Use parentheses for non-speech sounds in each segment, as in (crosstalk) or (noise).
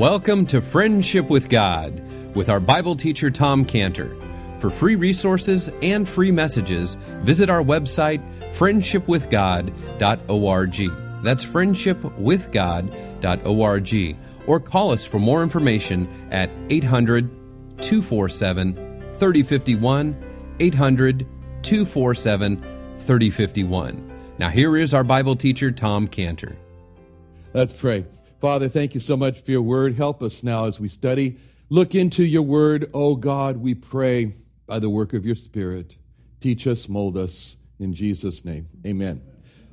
Welcome to Friendship with God with our Bible teacher Tom Cantor. For free resources and free messages, visit our website friendshipwithgod.org. That's friendshipwithgod.org. Or call us for more information at 800 247 3051. 800 247 3051. Now, here is our Bible teacher, Tom Cantor. Let's pray. Father, thank you so much for your word. Help us now as we study. Look into your word. Oh God, we pray by the work of your Spirit. Teach us, mold us. In Jesus' name, amen.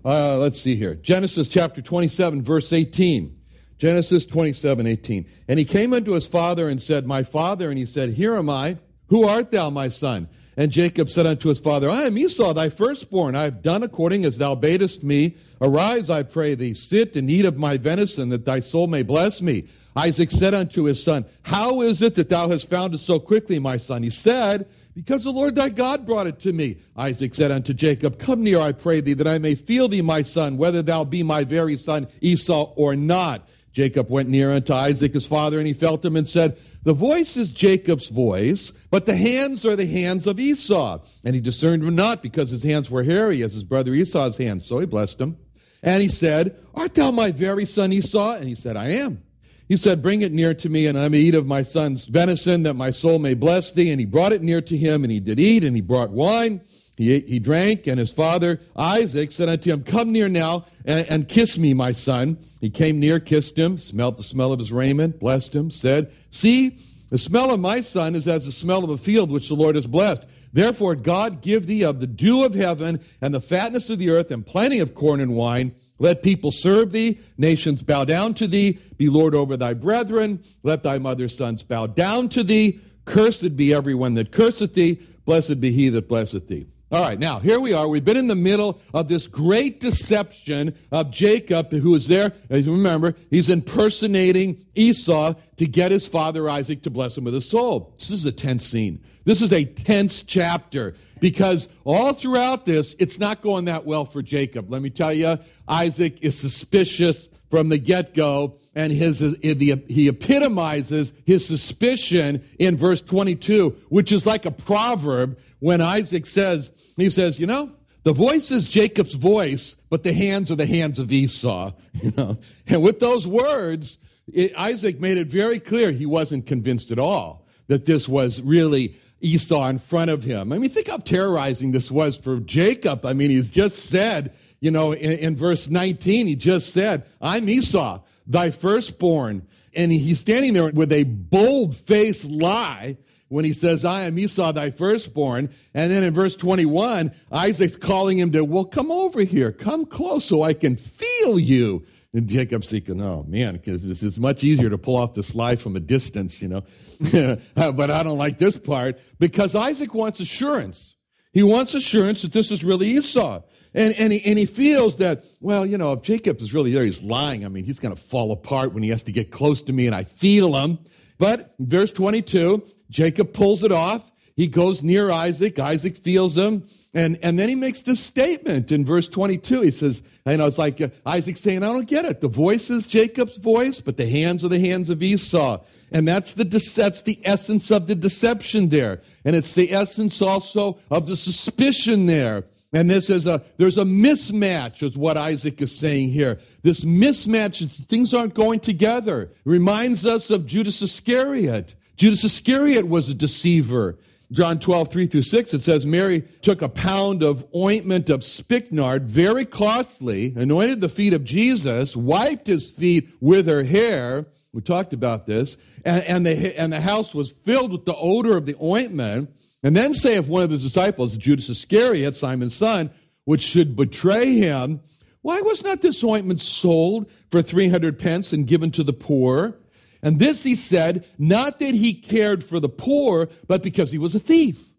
Uh, let's see here. Genesis chapter 27, verse 18. Genesis 27, 18. And he came unto his father and said, My father. And he said, Here am I. Who art thou, my son? And Jacob said unto his father, I am Esau, thy firstborn. I have done according as thou badest me. Arise, I pray thee, sit and eat of my venison, that thy soul may bless me. Isaac said unto his son, How is it that thou hast found it so quickly, my son? He said, Because the Lord thy God brought it to me. Isaac said unto Jacob, Come near, I pray thee, that I may feel thee, my son, whether thou be my very son Esau or not. Jacob went near unto Isaac his father, and he felt him and said, The voice is Jacob's voice, but the hands are the hands of Esau. And he discerned him not, because his hands were hairy as his brother Esau's hands. So he blessed him. And he said, Art thou my very son Esau? And he said, I am. He said, Bring it near to me, and I may eat of my son's venison, that my soul may bless thee. And he brought it near to him, and he did eat, and he brought wine. He, ate, he drank, and his father Isaac said unto him, Come near now and, and, kiss me, my son. He came near, kissed him, smelt the smell of his raiment, blessed him, said, See, the smell of my son is as the smell of a field which the Lord has blessed. Therefore, God give thee of the dew of heaven and the fatness of the earth and plenty of corn and wine. Let people serve thee, nations bow down to thee, be Lord over thy brethren. Let thy mother's sons bow down to thee. Cursed be everyone that curseth thee. Blessed be he that blesseth thee. All right, now here we are. We've been in the middle of this great deception of Jacob, who is there. As you remember, he's impersonating Esau to get his father Isaac to bless him with a soul. This is a tense scene. This is a tense chapter because all throughout this, it's not going that well for Jacob. Let me tell you, Isaac is suspicious from the get go, and his, he epitomizes his suspicion in verse 22, which is like a proverb when Isaac says, he says, you know, the voice is Jacob's voice, but the hands are the hands of Esau. (laughs) You know, and with those words, it, Isaac made it very clear he wasn't convinced at all that this was really Esau in front of him. I mean, think how terrorizing this was for Jacob. I mean, he's just said, you know, in, in verse 19, he just said, I'm Esau, thy firstborn. And he's standing there with a bold faced lie when he says, I am Esau, thy firstborn. And then in verse 21, Isaac's calling him to, well, come over here, come close so I can feel you. And Jacob's thinking, oh man, because it's much easier to pull off the slide from a distance, you know. (laughs) Uh, but I don't like this part because Isaac wants assurance. He wants assurance that this is really Esau. And, and, he, and he feels that, well, you know, if Jacob is really there, he's lying. I mean, he's going to fall apart when he has to get close to me and I feel him. But verse 22, Jacob pulls it off. He goes near Isaac. Isaac feels him. And, and then he makes this statement in verse 22. He says, you know, it's like uh, Isaac saying, I don't get it. The voice is Jacob's voice, but the hands are the hands of Esau. And that's the, that's the essence of the deception there. And it's the essence also of the suspicion there. And this is a, there's a mismatch is what Isaac is saying here. This mismatch, things aren't going together. It reminds us of Judas Iscariot. Judas Iscariot was a deceiver. John 12, 3 through 6, it says, Mary took a pound of ointment of spikenard, very costly, anointed the feet of Jesus, wiped his feet with her hair. We talked about this. And, and, the, and the house was filled with the odor of the ointment. And then say if one of the disciples, Judas Iscariot, Simon's son, which should betray him, why was not this ointment sold for 300 pence and given to the poor? And this he said, not that he cared for the poor, but because he was a thief.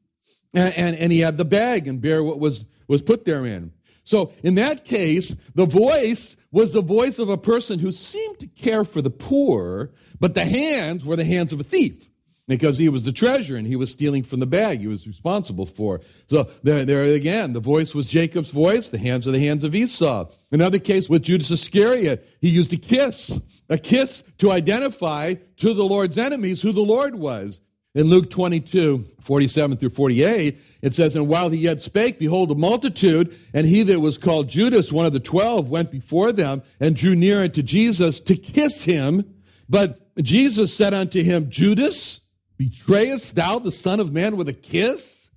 And, and, and, he had the bag and bear what was, was put therein. So in that case, the voice was the voice of a person who seemed to care for the poor, but the hands were the hands of a thief. Because he was the treasurer and he was stealing from the bag he was responsible for. So there, there again, the voice was Jacob's voice, the hands are the hands of Esau. Another case with Judas Iscariot, he used a kiss, a kiss to identify to the Lord's enemies who the Lord was. In Luke 22, 47 through 48, it says, And while he yet spake, behold, a multitude, and he that was called Judas, one of the twelve, went before them and drew near unto Jesus to kiss him. But Jesus said unto him, Judas, betrayest thou the Son of Man with a kiss?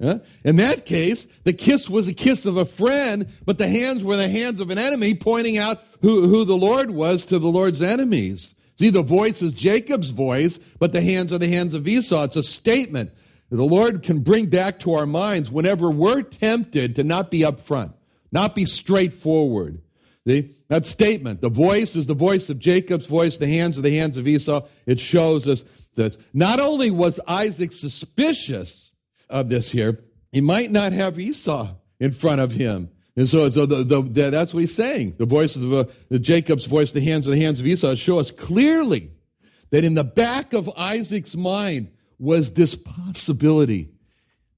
Huh? In that case, the kiss was a kiss of a friend, but the hands were the hands of an enemy, pointing out who, who the Lord was to the Lord's enemies. See, the voice is Jacob's voice, but the hands are the hands of Esau. It's a statement the Lord can bring back to our minds whenever we're tempted to not be upfront, not be straightforward. See, that statement, the voice is the voice of Jacob's voice, the hands are the hands of Esau. It shows us this. Not only was Isaac suspicious of this here, he might not have Esau in front of him. And so, so the, the, the, that's what he's saying. The voice of uh, the Jacob's voice, the hands of the hands of Esau, show us clearly that in the back of Isaac's mind was this possibility.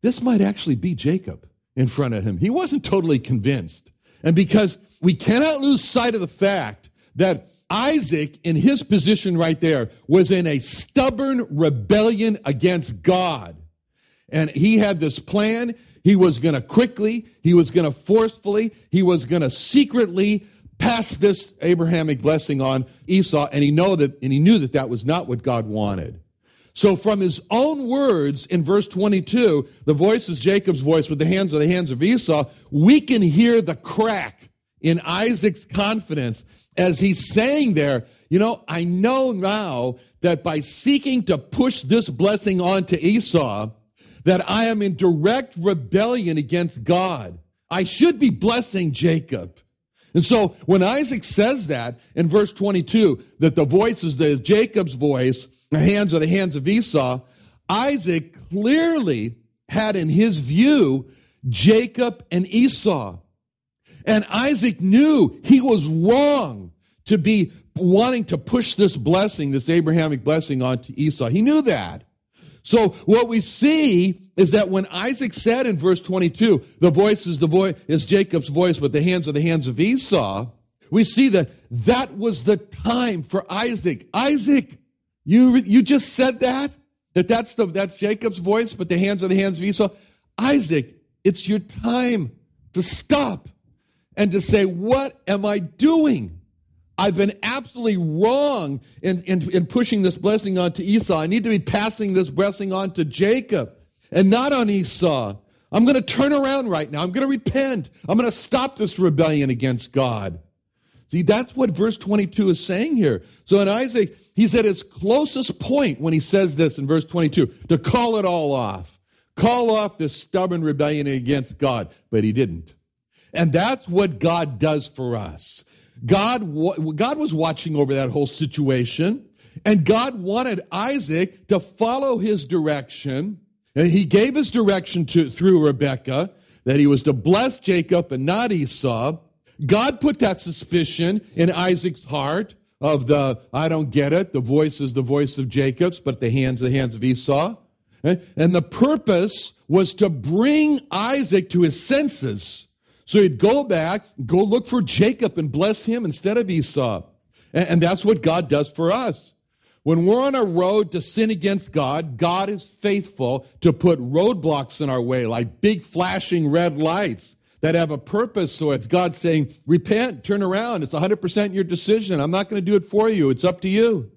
This might actually be Jacob in front of him. He wasn't totally convinced. And because we cannot lose sight of the fact that Isaac, in his position right there, was in a stubborn rebellion against God. And he had this plan. He was going to quickly, he was going to forcefully, he was going to secretly pass this Abrahamic blessing on Esau. And he know that, and he knew that that was not what God wanted. So, from his own words in verse 22, the voice is Jacob's voice with the hands of the hands of Esau. We can hear the crack in Isaac's confidence as he's saying there, you know, I know now that by seeking to push this blessing on to Esau, that I am in direct rebellion against God. I should be blessing Jacob. And so when Isaac says that in verse 22, that the voice is the Jacob's voice, the hands are the hands of Esau, Isaac clearly had in his view Jacob and Esau. And Isaac knew he was wrong to be wanting to push this blessing, this Abrahamic blessing onto Esau. He knew that. So what we see is that when Isaac said in verse 22, the voice is the voice is Jacob's voice, but the hands are the hands of Esau, we see that that was the time for Isaac. Isaac, you, you just said that? That that's the, that's Jacob's voice, but the hands are the hands of Esau? Isaac, it's your time to stop and to say, What am I doing? I've been absolutely wrong in, in, in, pushing this blessing on to Esau. I need to be passing this blessing on to Jacob and not on Esau. I'm going to turn around right now. I'm going to repent. I'm going to stop this rebellion against God. See, that's what verse 22 is saying here. So in Isaac, he's at his closest point when he says this in verse 22 to call it all off. Call off this stubborn rebellion against God. But he didn't. And that's what God does for us. God, God was watching over that whole situation, and God wanted Isaac to follow his direction. And he gave his direction to, through Rebekah that he was to bless Jacob and not Esau. God put that suspicion in Isaac's heart of the, I don't get it, the voice is the voice of Jacob's, but the hands the hands of Esau. And the purpose was to bring Isaac to his senses so he'd go back, go look for Jacob and bless him instead of Esau. And, that's what God does for us. When we're on a road to sin against God, God is faithful to put roadblocks in our way, like big flashing red lights that have a purpose. So it's God saying, repent, turn around. It's 100% your decision. I'm not going to do it for you. It's up to you.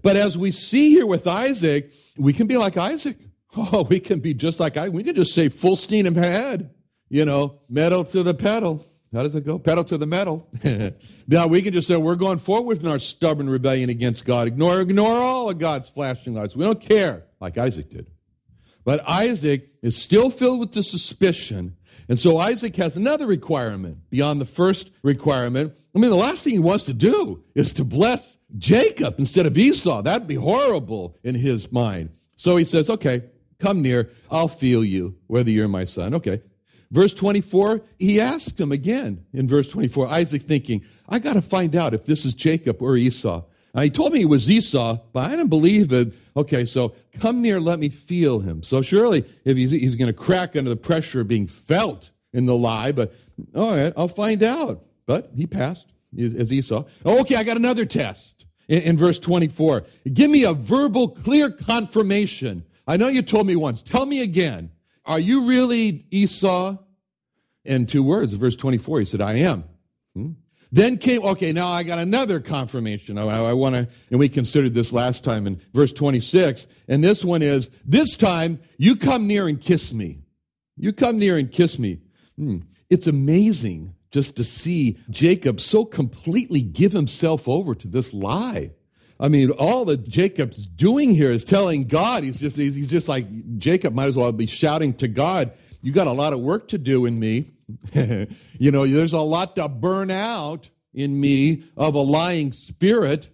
But as we see here with Isaac, we can be like Isaac. (laughs) Oh, we can be just like Isaac. We can just say full steam ahead you know, metal to the pedal. How does it go? Pedal to the metal. (laughs) now we can just say we're going forward in our stubborn rebellion against God. Ignore, ignore all of God's flashing lights. We don't care, like Isaac did. But Isaac is still filled with the suspicion. And so Isaac has another requirement beyond the first requirement. I mean, the last thing he wants to do is to bless Jacob instead of Esau. That'd be horrible in his mind. So he says, okay, come near. I'll feel you, whether you're my son. Okay. Verse 24, he asked him again in verse 24. Isaac thinking, I got to find out if this is Jacob or Esau. Now, he told me it was Esau, but I didn't believe it. Okay, so come near, let me feel him. So surely, if he's, he's going to crack under the pressure of being felt in the lie, but all right, I'll find out. But he passed as Esau. Okay, I got another test in, in verse 24. Give me a verbal, clear confirmation. I know you told me once. Tell me again. Are you really Esau? In two words, verse 24, he said, I am. Hmm? Then came, okay, now I got another confirmation. I, I want to, and we considered this last time in verse 26. And this one is, this time you come near and kiss me. You come near and kiss me. Hmm. It's amazing just to see Jacob so completely give himself over to this lie. I mean, all that Jacob's doing here is telling God, he's just, he's just like, Jacob might as well be shouting to God, you got a lot of work to do in me. (laughs) you know, there's a lot to burn out in me of a lying spirit.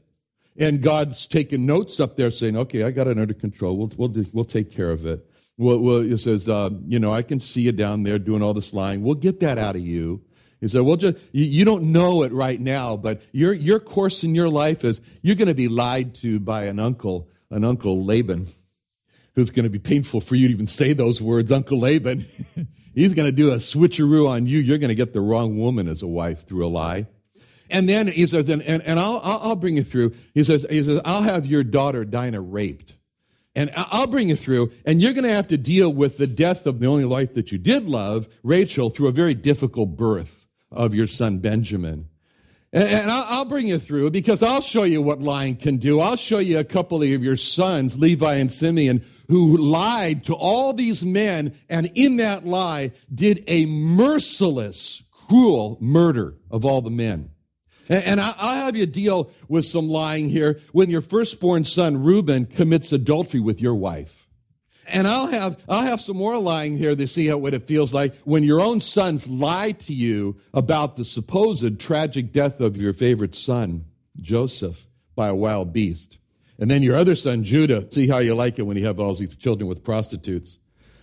And God's taking notes up there saying, okay, I got it under control. We'll, we'll, we'll take care of it. Well, it says, uh, you know, I can see you down there doing all this lying. We'll get that out of you. He said, well, just, you, don't know it right now, but your, your course in your life is you're going to be lied to by an uncle, an uncle Laban, who's going to be painful for you to even say those words, Uncle Laban. (laughs) He's going to do a switcheroo on you. You're going to get the wrong woman as a wife through a lie. And then he says, and, and, and I'll, I'll, I'll bring you through. He says, he says, I'll have your daughter Dinah raped. And I'll bring you through, and you're going to have to deal with the death of the only life that you did love, Rachel, through a very difficult birth of your son Benjamin. And I'll bring you through because I'll show you what lying can do. I'll show you a couple of your sons, Levi and Simeon, who lied to all these men and in that lie did a merciless, cruel murder of all the men. And I'll have you deal with some lying here when your firstborn son Reuben commits adultery with your wife. And I'll have, I'll have some more lying here to see how, what it feels like when your own sons lie to you about the supposed tragic death of your favorite son, Joseph, by a wild beast. And then your other son, Judah, see how you like it when you have all these children with prostitutes.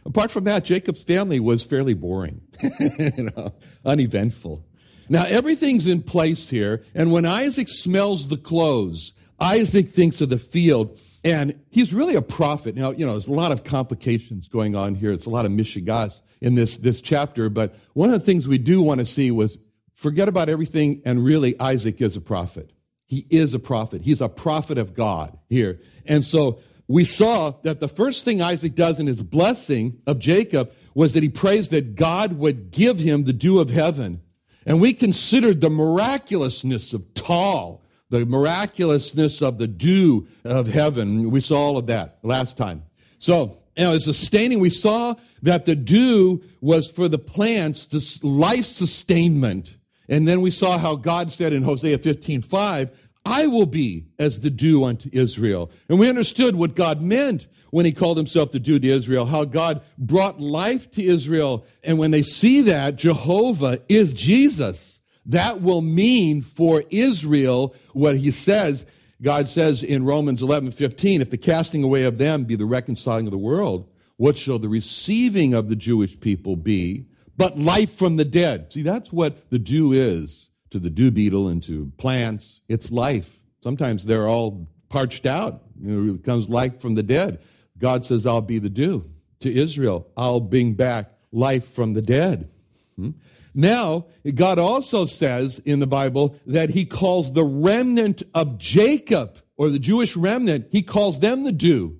Apart from that, Jacob's family was fairly boring, (laughs) you know, uneventful. Now, everything's in place here, and when Isaac smells the clothes, Isaac thinks of the field, and he's really a prophet. Now, you know, there's a lot of complications going on here. It's a lot of mishigas in this, this chapter, but one of the things we do want to see was forget about everything, and really, Isaac is a prophet. He is a prophet. He's a prophet of God here. And so we saw that the first thing Isaac does in his blessing of Jacob was that he prays that God would give him the dew of heaven. And we considered the miraculousness of Tal, the miraculousness of the dew of heaven. We saw all of that last time. So, you know, as sustaining, we saw that the dew was for the plants, this life sustainment. And then we saw how God said in Hosea 15, 5, I will be as the dew unto Israel. And we understood what God meant when he called himself the dew to Israel, how God brought life to Israel. And when they see that Jehovah is Jesus, that will mean for Israel what he says. God says in Romans 11, 15, if the casting away of them be the reconciling of the world, what shall the receiving of the Jewish people be but life from the dead? See, that's what the dew is to the dew beetle and to plants. It's life. Sometimes they're all parched out. You know, it comes life from the dead. God says, I'll be the dew. To Israel, I'll bring back life from the dead. Hmm? Now, God also says in the Bible that he calls the remnant of Jacob, or the Jewish remnant, he calls them the dew.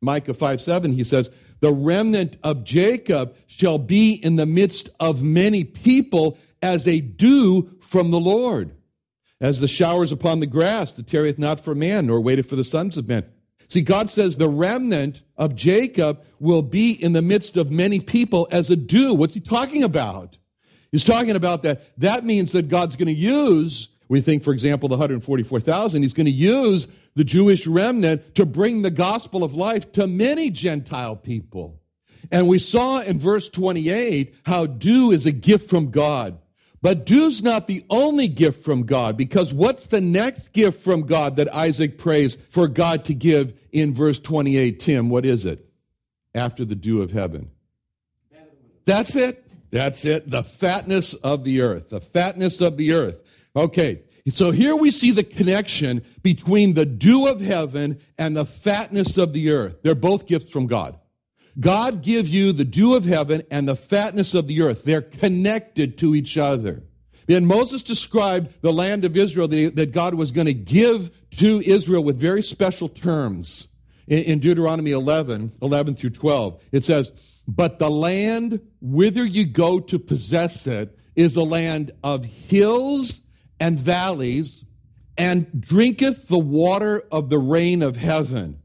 Micah 5 7, he says, The remnant of Jacob shall be in the midst of many people as a dew from the Lord, as the showers upon the grass that tarrieth not for man, nor waiteth for the sons of men. See, God says the remnant of Jacob will be in the midst of many people as a dew. What's he talking about? He's talking about that. That means that God's going to use, we think, for example, the 144,000, he's going to use the Jewish remnant to bring the gospel of life to many Gentile people. And we saw in verse 28 how dew is a gift from God. But dew's not the only gift from God, because what's the next gift from God that Isaac prays for God to give in verse 28? Tim, what is it? After the dew of heaven. That's it. That's it. The fatness of the earth. The fatness of the earth. Okay. So here we see the connection between the dew of heaven and the fatness of the earth. They're both gifts from God. God gives you the dew of heaven and the fatness of the earth. They're connected to each other. And Moses described the land of Israel that God was going to give to Israel with very special terms. In Deuteronomy 11, 11 through 12, it says, But the land whither you go to possess it is a land of hills and valleys, and drinketh the water of the rain of heaven.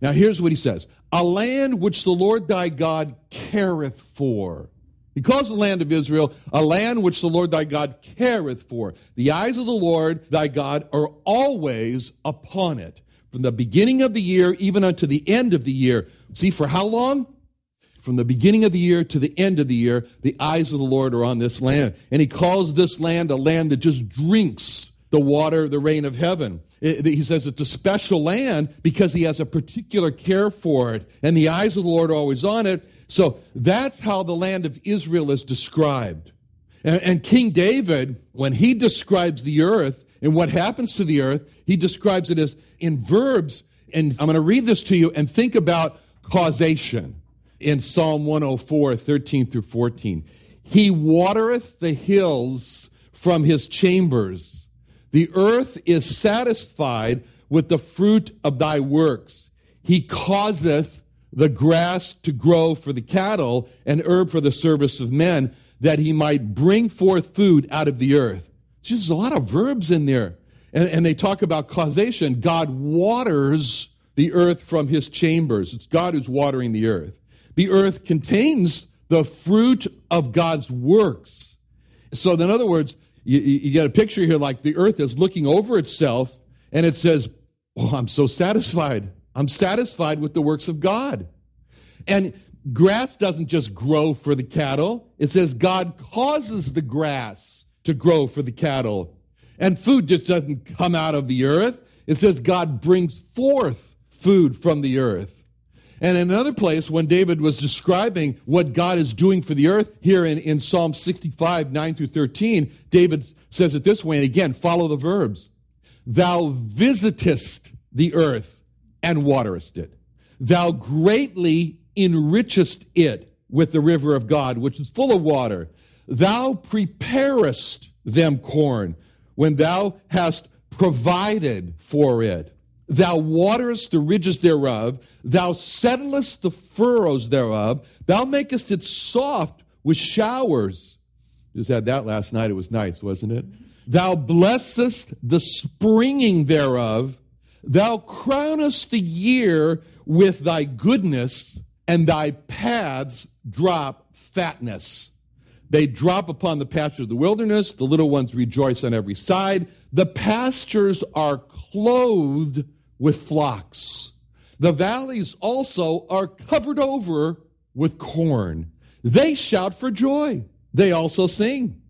Now here's what he says A land which the Lord thy God careth for. He calls the land of Israel a land which the Lord thy God careth for. The eyes of the Lord thy God are always upon it, from the beginning of the year even unto the end of the year. See, for how long? From the beginning of the year to the end of the year, the eyes of the Lord are on this land. And he calls this land a land that just drinks the water, the rain of heaven. It, he says it's a special land because he has a particular care for it, and the eyes of the Lord are always on it. So that's how the land of Israel is described. And, and King David, when he describes the earth and what happens to the earth, he describes it as in verbs. And I'm going to read this to you and think about causation in Psalm 104, 13 through 14. He watereth the hills from his chambers. The earth is satisfied with the fruit of thy works. He causeth the grass to grow for the cattle and herb for the service of men, that he might bring forth food out of the earth. There's a lot of verbs in there. And, and they talk about causation. God waters the earth from his chambers. It's God who's watering the earth. The earth contains the fruit of God's works. So, in other words, you, you get a picture here like the earth is looking over itself and it says, Oh, I'm so satisfied. I'm satisfied with the works of God. And grass doesn't just grow for the cattle, it says God causes the grass to grow for the cattle. And food just doesn't come out of the earth, it says God brings forth food from the earth. And in another place, when David was describing what God is doing for the earth, here in, in Psalm 65, 9 through 13, David says it this way, and again, follow the verbs. Thou visitest the earth and waterest it. Thou greatly enrichest it with the river of God, which is full of water. Thou preparest them corn when thou hast provided for it. Thou waterest the ridges thereof. Thou settlest the furrows thereof. Thou makest it soft with showers. Just had that last night. It was nice, wasn't it? Thou blessest the springing thereof. Thou crownest the year with thy goodness, and thy paths drop fatness. They drop upon the pastures of the wilderness. The little ones rejoice on every side. The pastures are clothed with flocks. The valleys also are covered over with corn. They shout for joy. They also sing.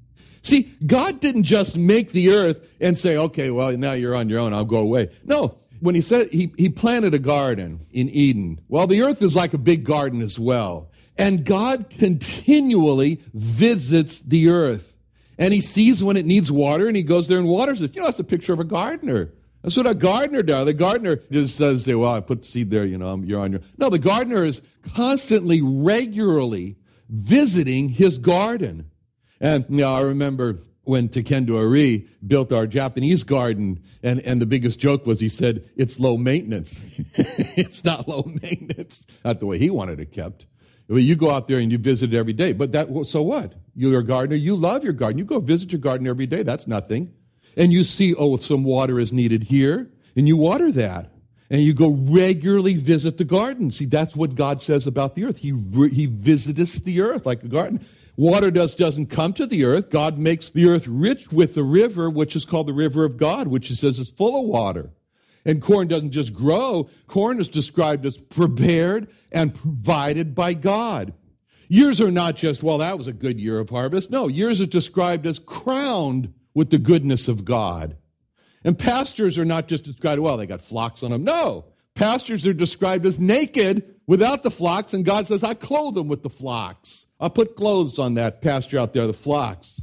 See, God didn't just make the earth and say, okay, well, now you're on your own, I'll go away. No, when he said he, he planted a garden in Eden, well, the earth is like a big garden as well. And God continually visits the earth. And he sees when it needs water and he goes there and waters it. You know, that's a picture of a gardener. That's what a gardener does. The gardener just doesn't say, well, I put the seed there, you know, you're on your. No, the gardener is constantly, regularly visiting his garden. And you know, I remember when Takendo Ari built our Japanese garden, and, and the biggest joke was he said, it's low maintenance. (laughs) it's not low maintenance. Not the way he wanted it kept. I mean, you go out there and you visit it every day. But that, so what? You're a gardener. You love your garden. You go visit your garden every day. That's nothing and you see, oh, some water is needed here, and you water that. And you go regularly visit the garden. See, that's what God says about the earth. He, he visiteth the earth like a garden. Water does, doesn't come to the earth. God makes the earth rich with the river, which is called the river of God, which he says is full of water. And corn doesn't just grow. Corn is described as prepared and provided by God. Years are not just, well, that was a good year of harvest. No, years are described as crowned with the goodness of God. And pastors are not just described, well, they got flocks on them. No, pastors are described as naked without the flocks, and God says, I clothe them with the flocks. I'll put clothes on that pasture out there, the flocks.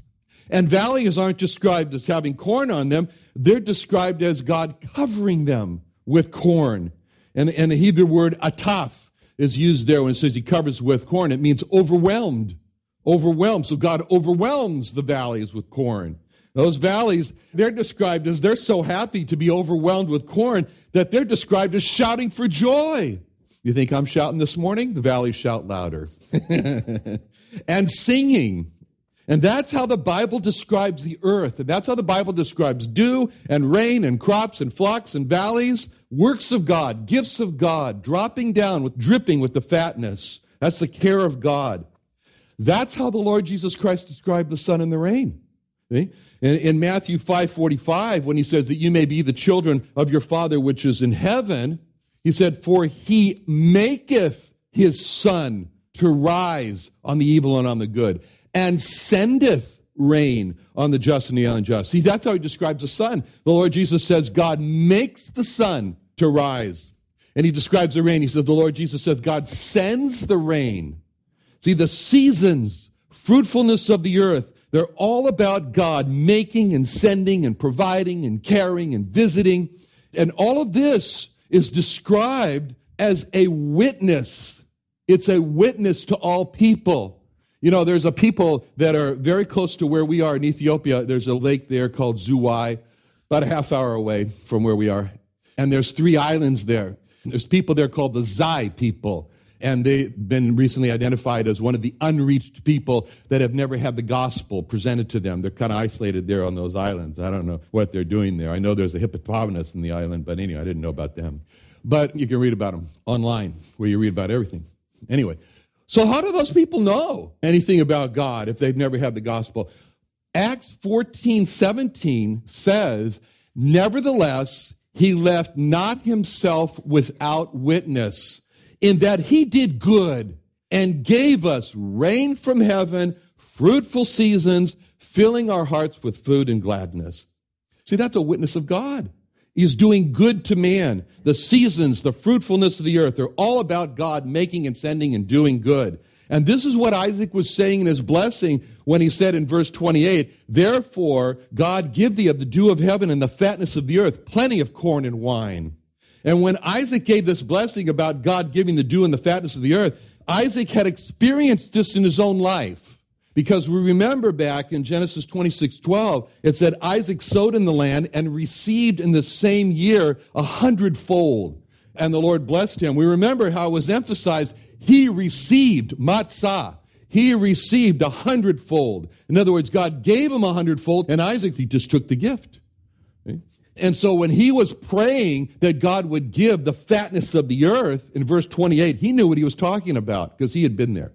And valleys aren't described as having corn on them, they're described as God covering them with corn. And, and the Hebrew word ataf is used there when it says he covers with corn. It means overwhelmed. Overwhelmed. So God overwhelms the valleys with corn. Those valleys, they're described as they're so happy to be overwhelmed with corn that they're described as shouting for joy. You think I'm shouting this morning? The valleys shout louder. (laughs) and singing. And that's how the Bible describes the earth. And that's how the Bible describes dew and rain and crops and flocks and valleys, works of God, gifts of God, dropping down with dripping with the fatness. That's the care of God. That's how the Lord Jesus Christ described the sun and the rain. See? In, Matthew 5:45, when he says that you may be the children of your Father which is in heaven, he said, For he maketh his sun to rise on the evil and on the good, and sendeth rain on the just and the unjust. See, that's how he describes the sun. The Lord Jesus says, God makes the sun to rise. And he describes the rain. He says, the Lord Jesus says, God sends the rain. See, the seasons, fruitfulness of the earth, they're all about God making and sending and providing and caring and visiting. And all of this is described as a witness. It's a witness to all people. You know, there's a people that are very close to where we are in Ethiopia. There's a lake there called Zuwai, about a half hour away from where we are. And there's three islands there. There's people there called the Zai people and they've been recently identified as one of the unreached people that have never had the gospel presented to them. They're kind of isolated there on those islands. I don't know what they're doing there. I know there's a hippopotamus in the island, but anyway, I didn't know about them. But you can read about them online, where you read about everything. Anyway, so how do those people know anything about God if they've never had the gospel? Acts 14 17 says, Nevertheless, he left not himself without witness in that he did good and gave us rain from heaven, fruitful seasons, filling our hearts with food and gladness. See, that's a witness of God. He's doing good to man. The seasons, the fruitfulness of the earth, they're all about God making and sending and doing good. And this is what Isaac was saying in his blessing when he said in verse 28, Therefore, God give thee of the dew of heaven and the fatness of the earth, plenty of corn and wine. And when Isaac gave this blessing about God giving the dew and the fatness of the earth, Isaac had experienced this in his own life. Because we remember back in Genesis 26 12, it said Isaac sowed in the land and received in the same year a hundredfold. And the Lord blessed him. We remember how it was emphasized he received matzah. He received a hundredfold. In other words, God gave him a hundredfold, and Isaac, he just took the gift. And so when he was praying that God would give the fatness of the earth in verse 28, he knew what he was talking about because he had been there.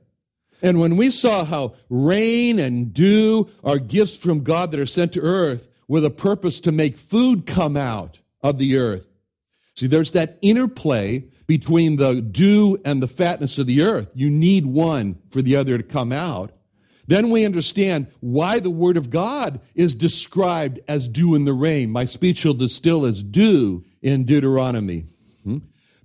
And when we saw how rain and dew are gifts from God that are sent to earth with a purpose to make food come out of the earth. See, there's that interplay between the dew and the fatness of the earth. You need one for the other to come out. Then we understand why the Word of God is described as dew in the rain. My speech shall distill as dew in Deuteronomy.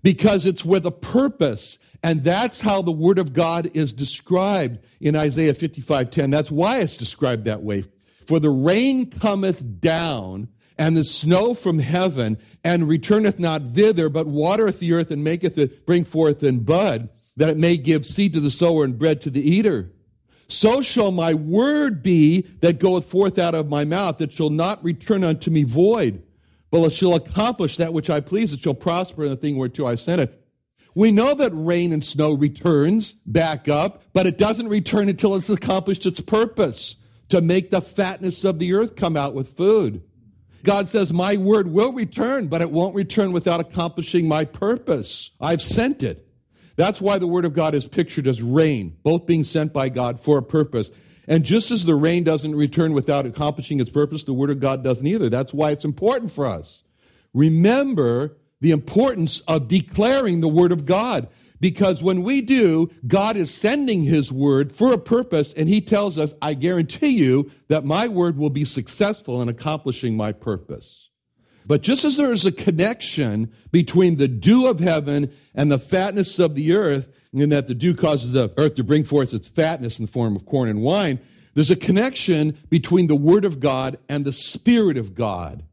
Because it's with a purpose. And that's how the Word of God is described in Isaiah 55:10. That's why it's described that way. For the rain cometh down and the snow from heaven, and returneth not thither, but watereth the earth and maketh it bring forth in bud, that it may give seed to the sower and bread to the eater so shall my word be that goeth forth out of my mouth. that shall not return unto me void, but it shall accomplish that which I please. It shall prosper in the thing whereto I sent it. We know that rain and snow returns back up, but it doesn't return until it's accomplished its purpose to make the fatness of the earth come out with food. God says, My word will return, but it won't return without accomplishing my purpose. I've sent it. That's why the Word of God is pictured as rain, both being sent by God for a purpose. And just as the rain doesn't return without accomplishing its purpose, the Word of God doesn't either. That's why it's important for us. Remember the importance of declaring the Word of God. Because when we do, God is sending His Word for a purpose, and He tells us, I guarantee you that my Word will be successful in accomplishing my purpose. But just as there is a connection between the dew of heaven and the fatness of the earth, in that the dew causes the earth to bring forth its fatness in the form of corn and wine, There's a connection between the Word of God and the Spirit of God.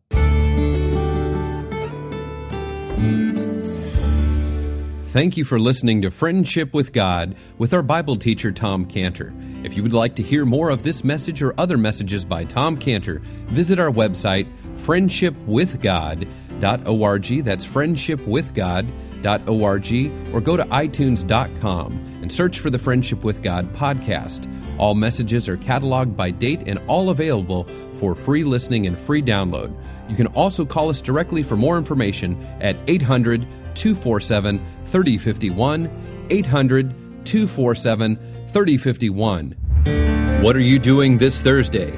Thank you for listening to Friendship with God with our Bible teacher, Tom Cantor. If you would like to hear more of this message or other messages by Tom Cantor, visit our website, friendshipwithgod.org. That's friendshipwithgod.org, or go to itunes.com and search for the Friendship with God podcast. All messages are cataloged by date and all available for free listening and free download. You can also call us directly for more information at 800 247 3051. 800 247 3051. What are you doing this Thursday?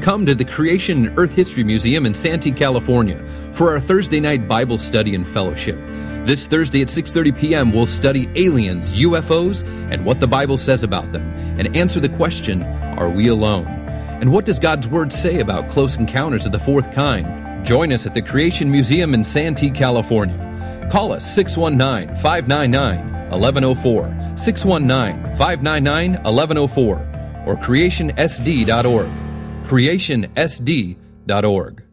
Come to the Creation and Earth History Museum in Santee, California for our Thursday night Bible study and fellowship. This Thursday at 6:30 p.m. we'll study aliens, UFOs, and what the Bible says about them and answer the question, are we alone? And what does God's word say about close encounters of the fourth kind? Join us at the Creation Museum in Santee, California. Call us 619 599 1104, 619 599 1104, or creationsd.org. Creationsd.org.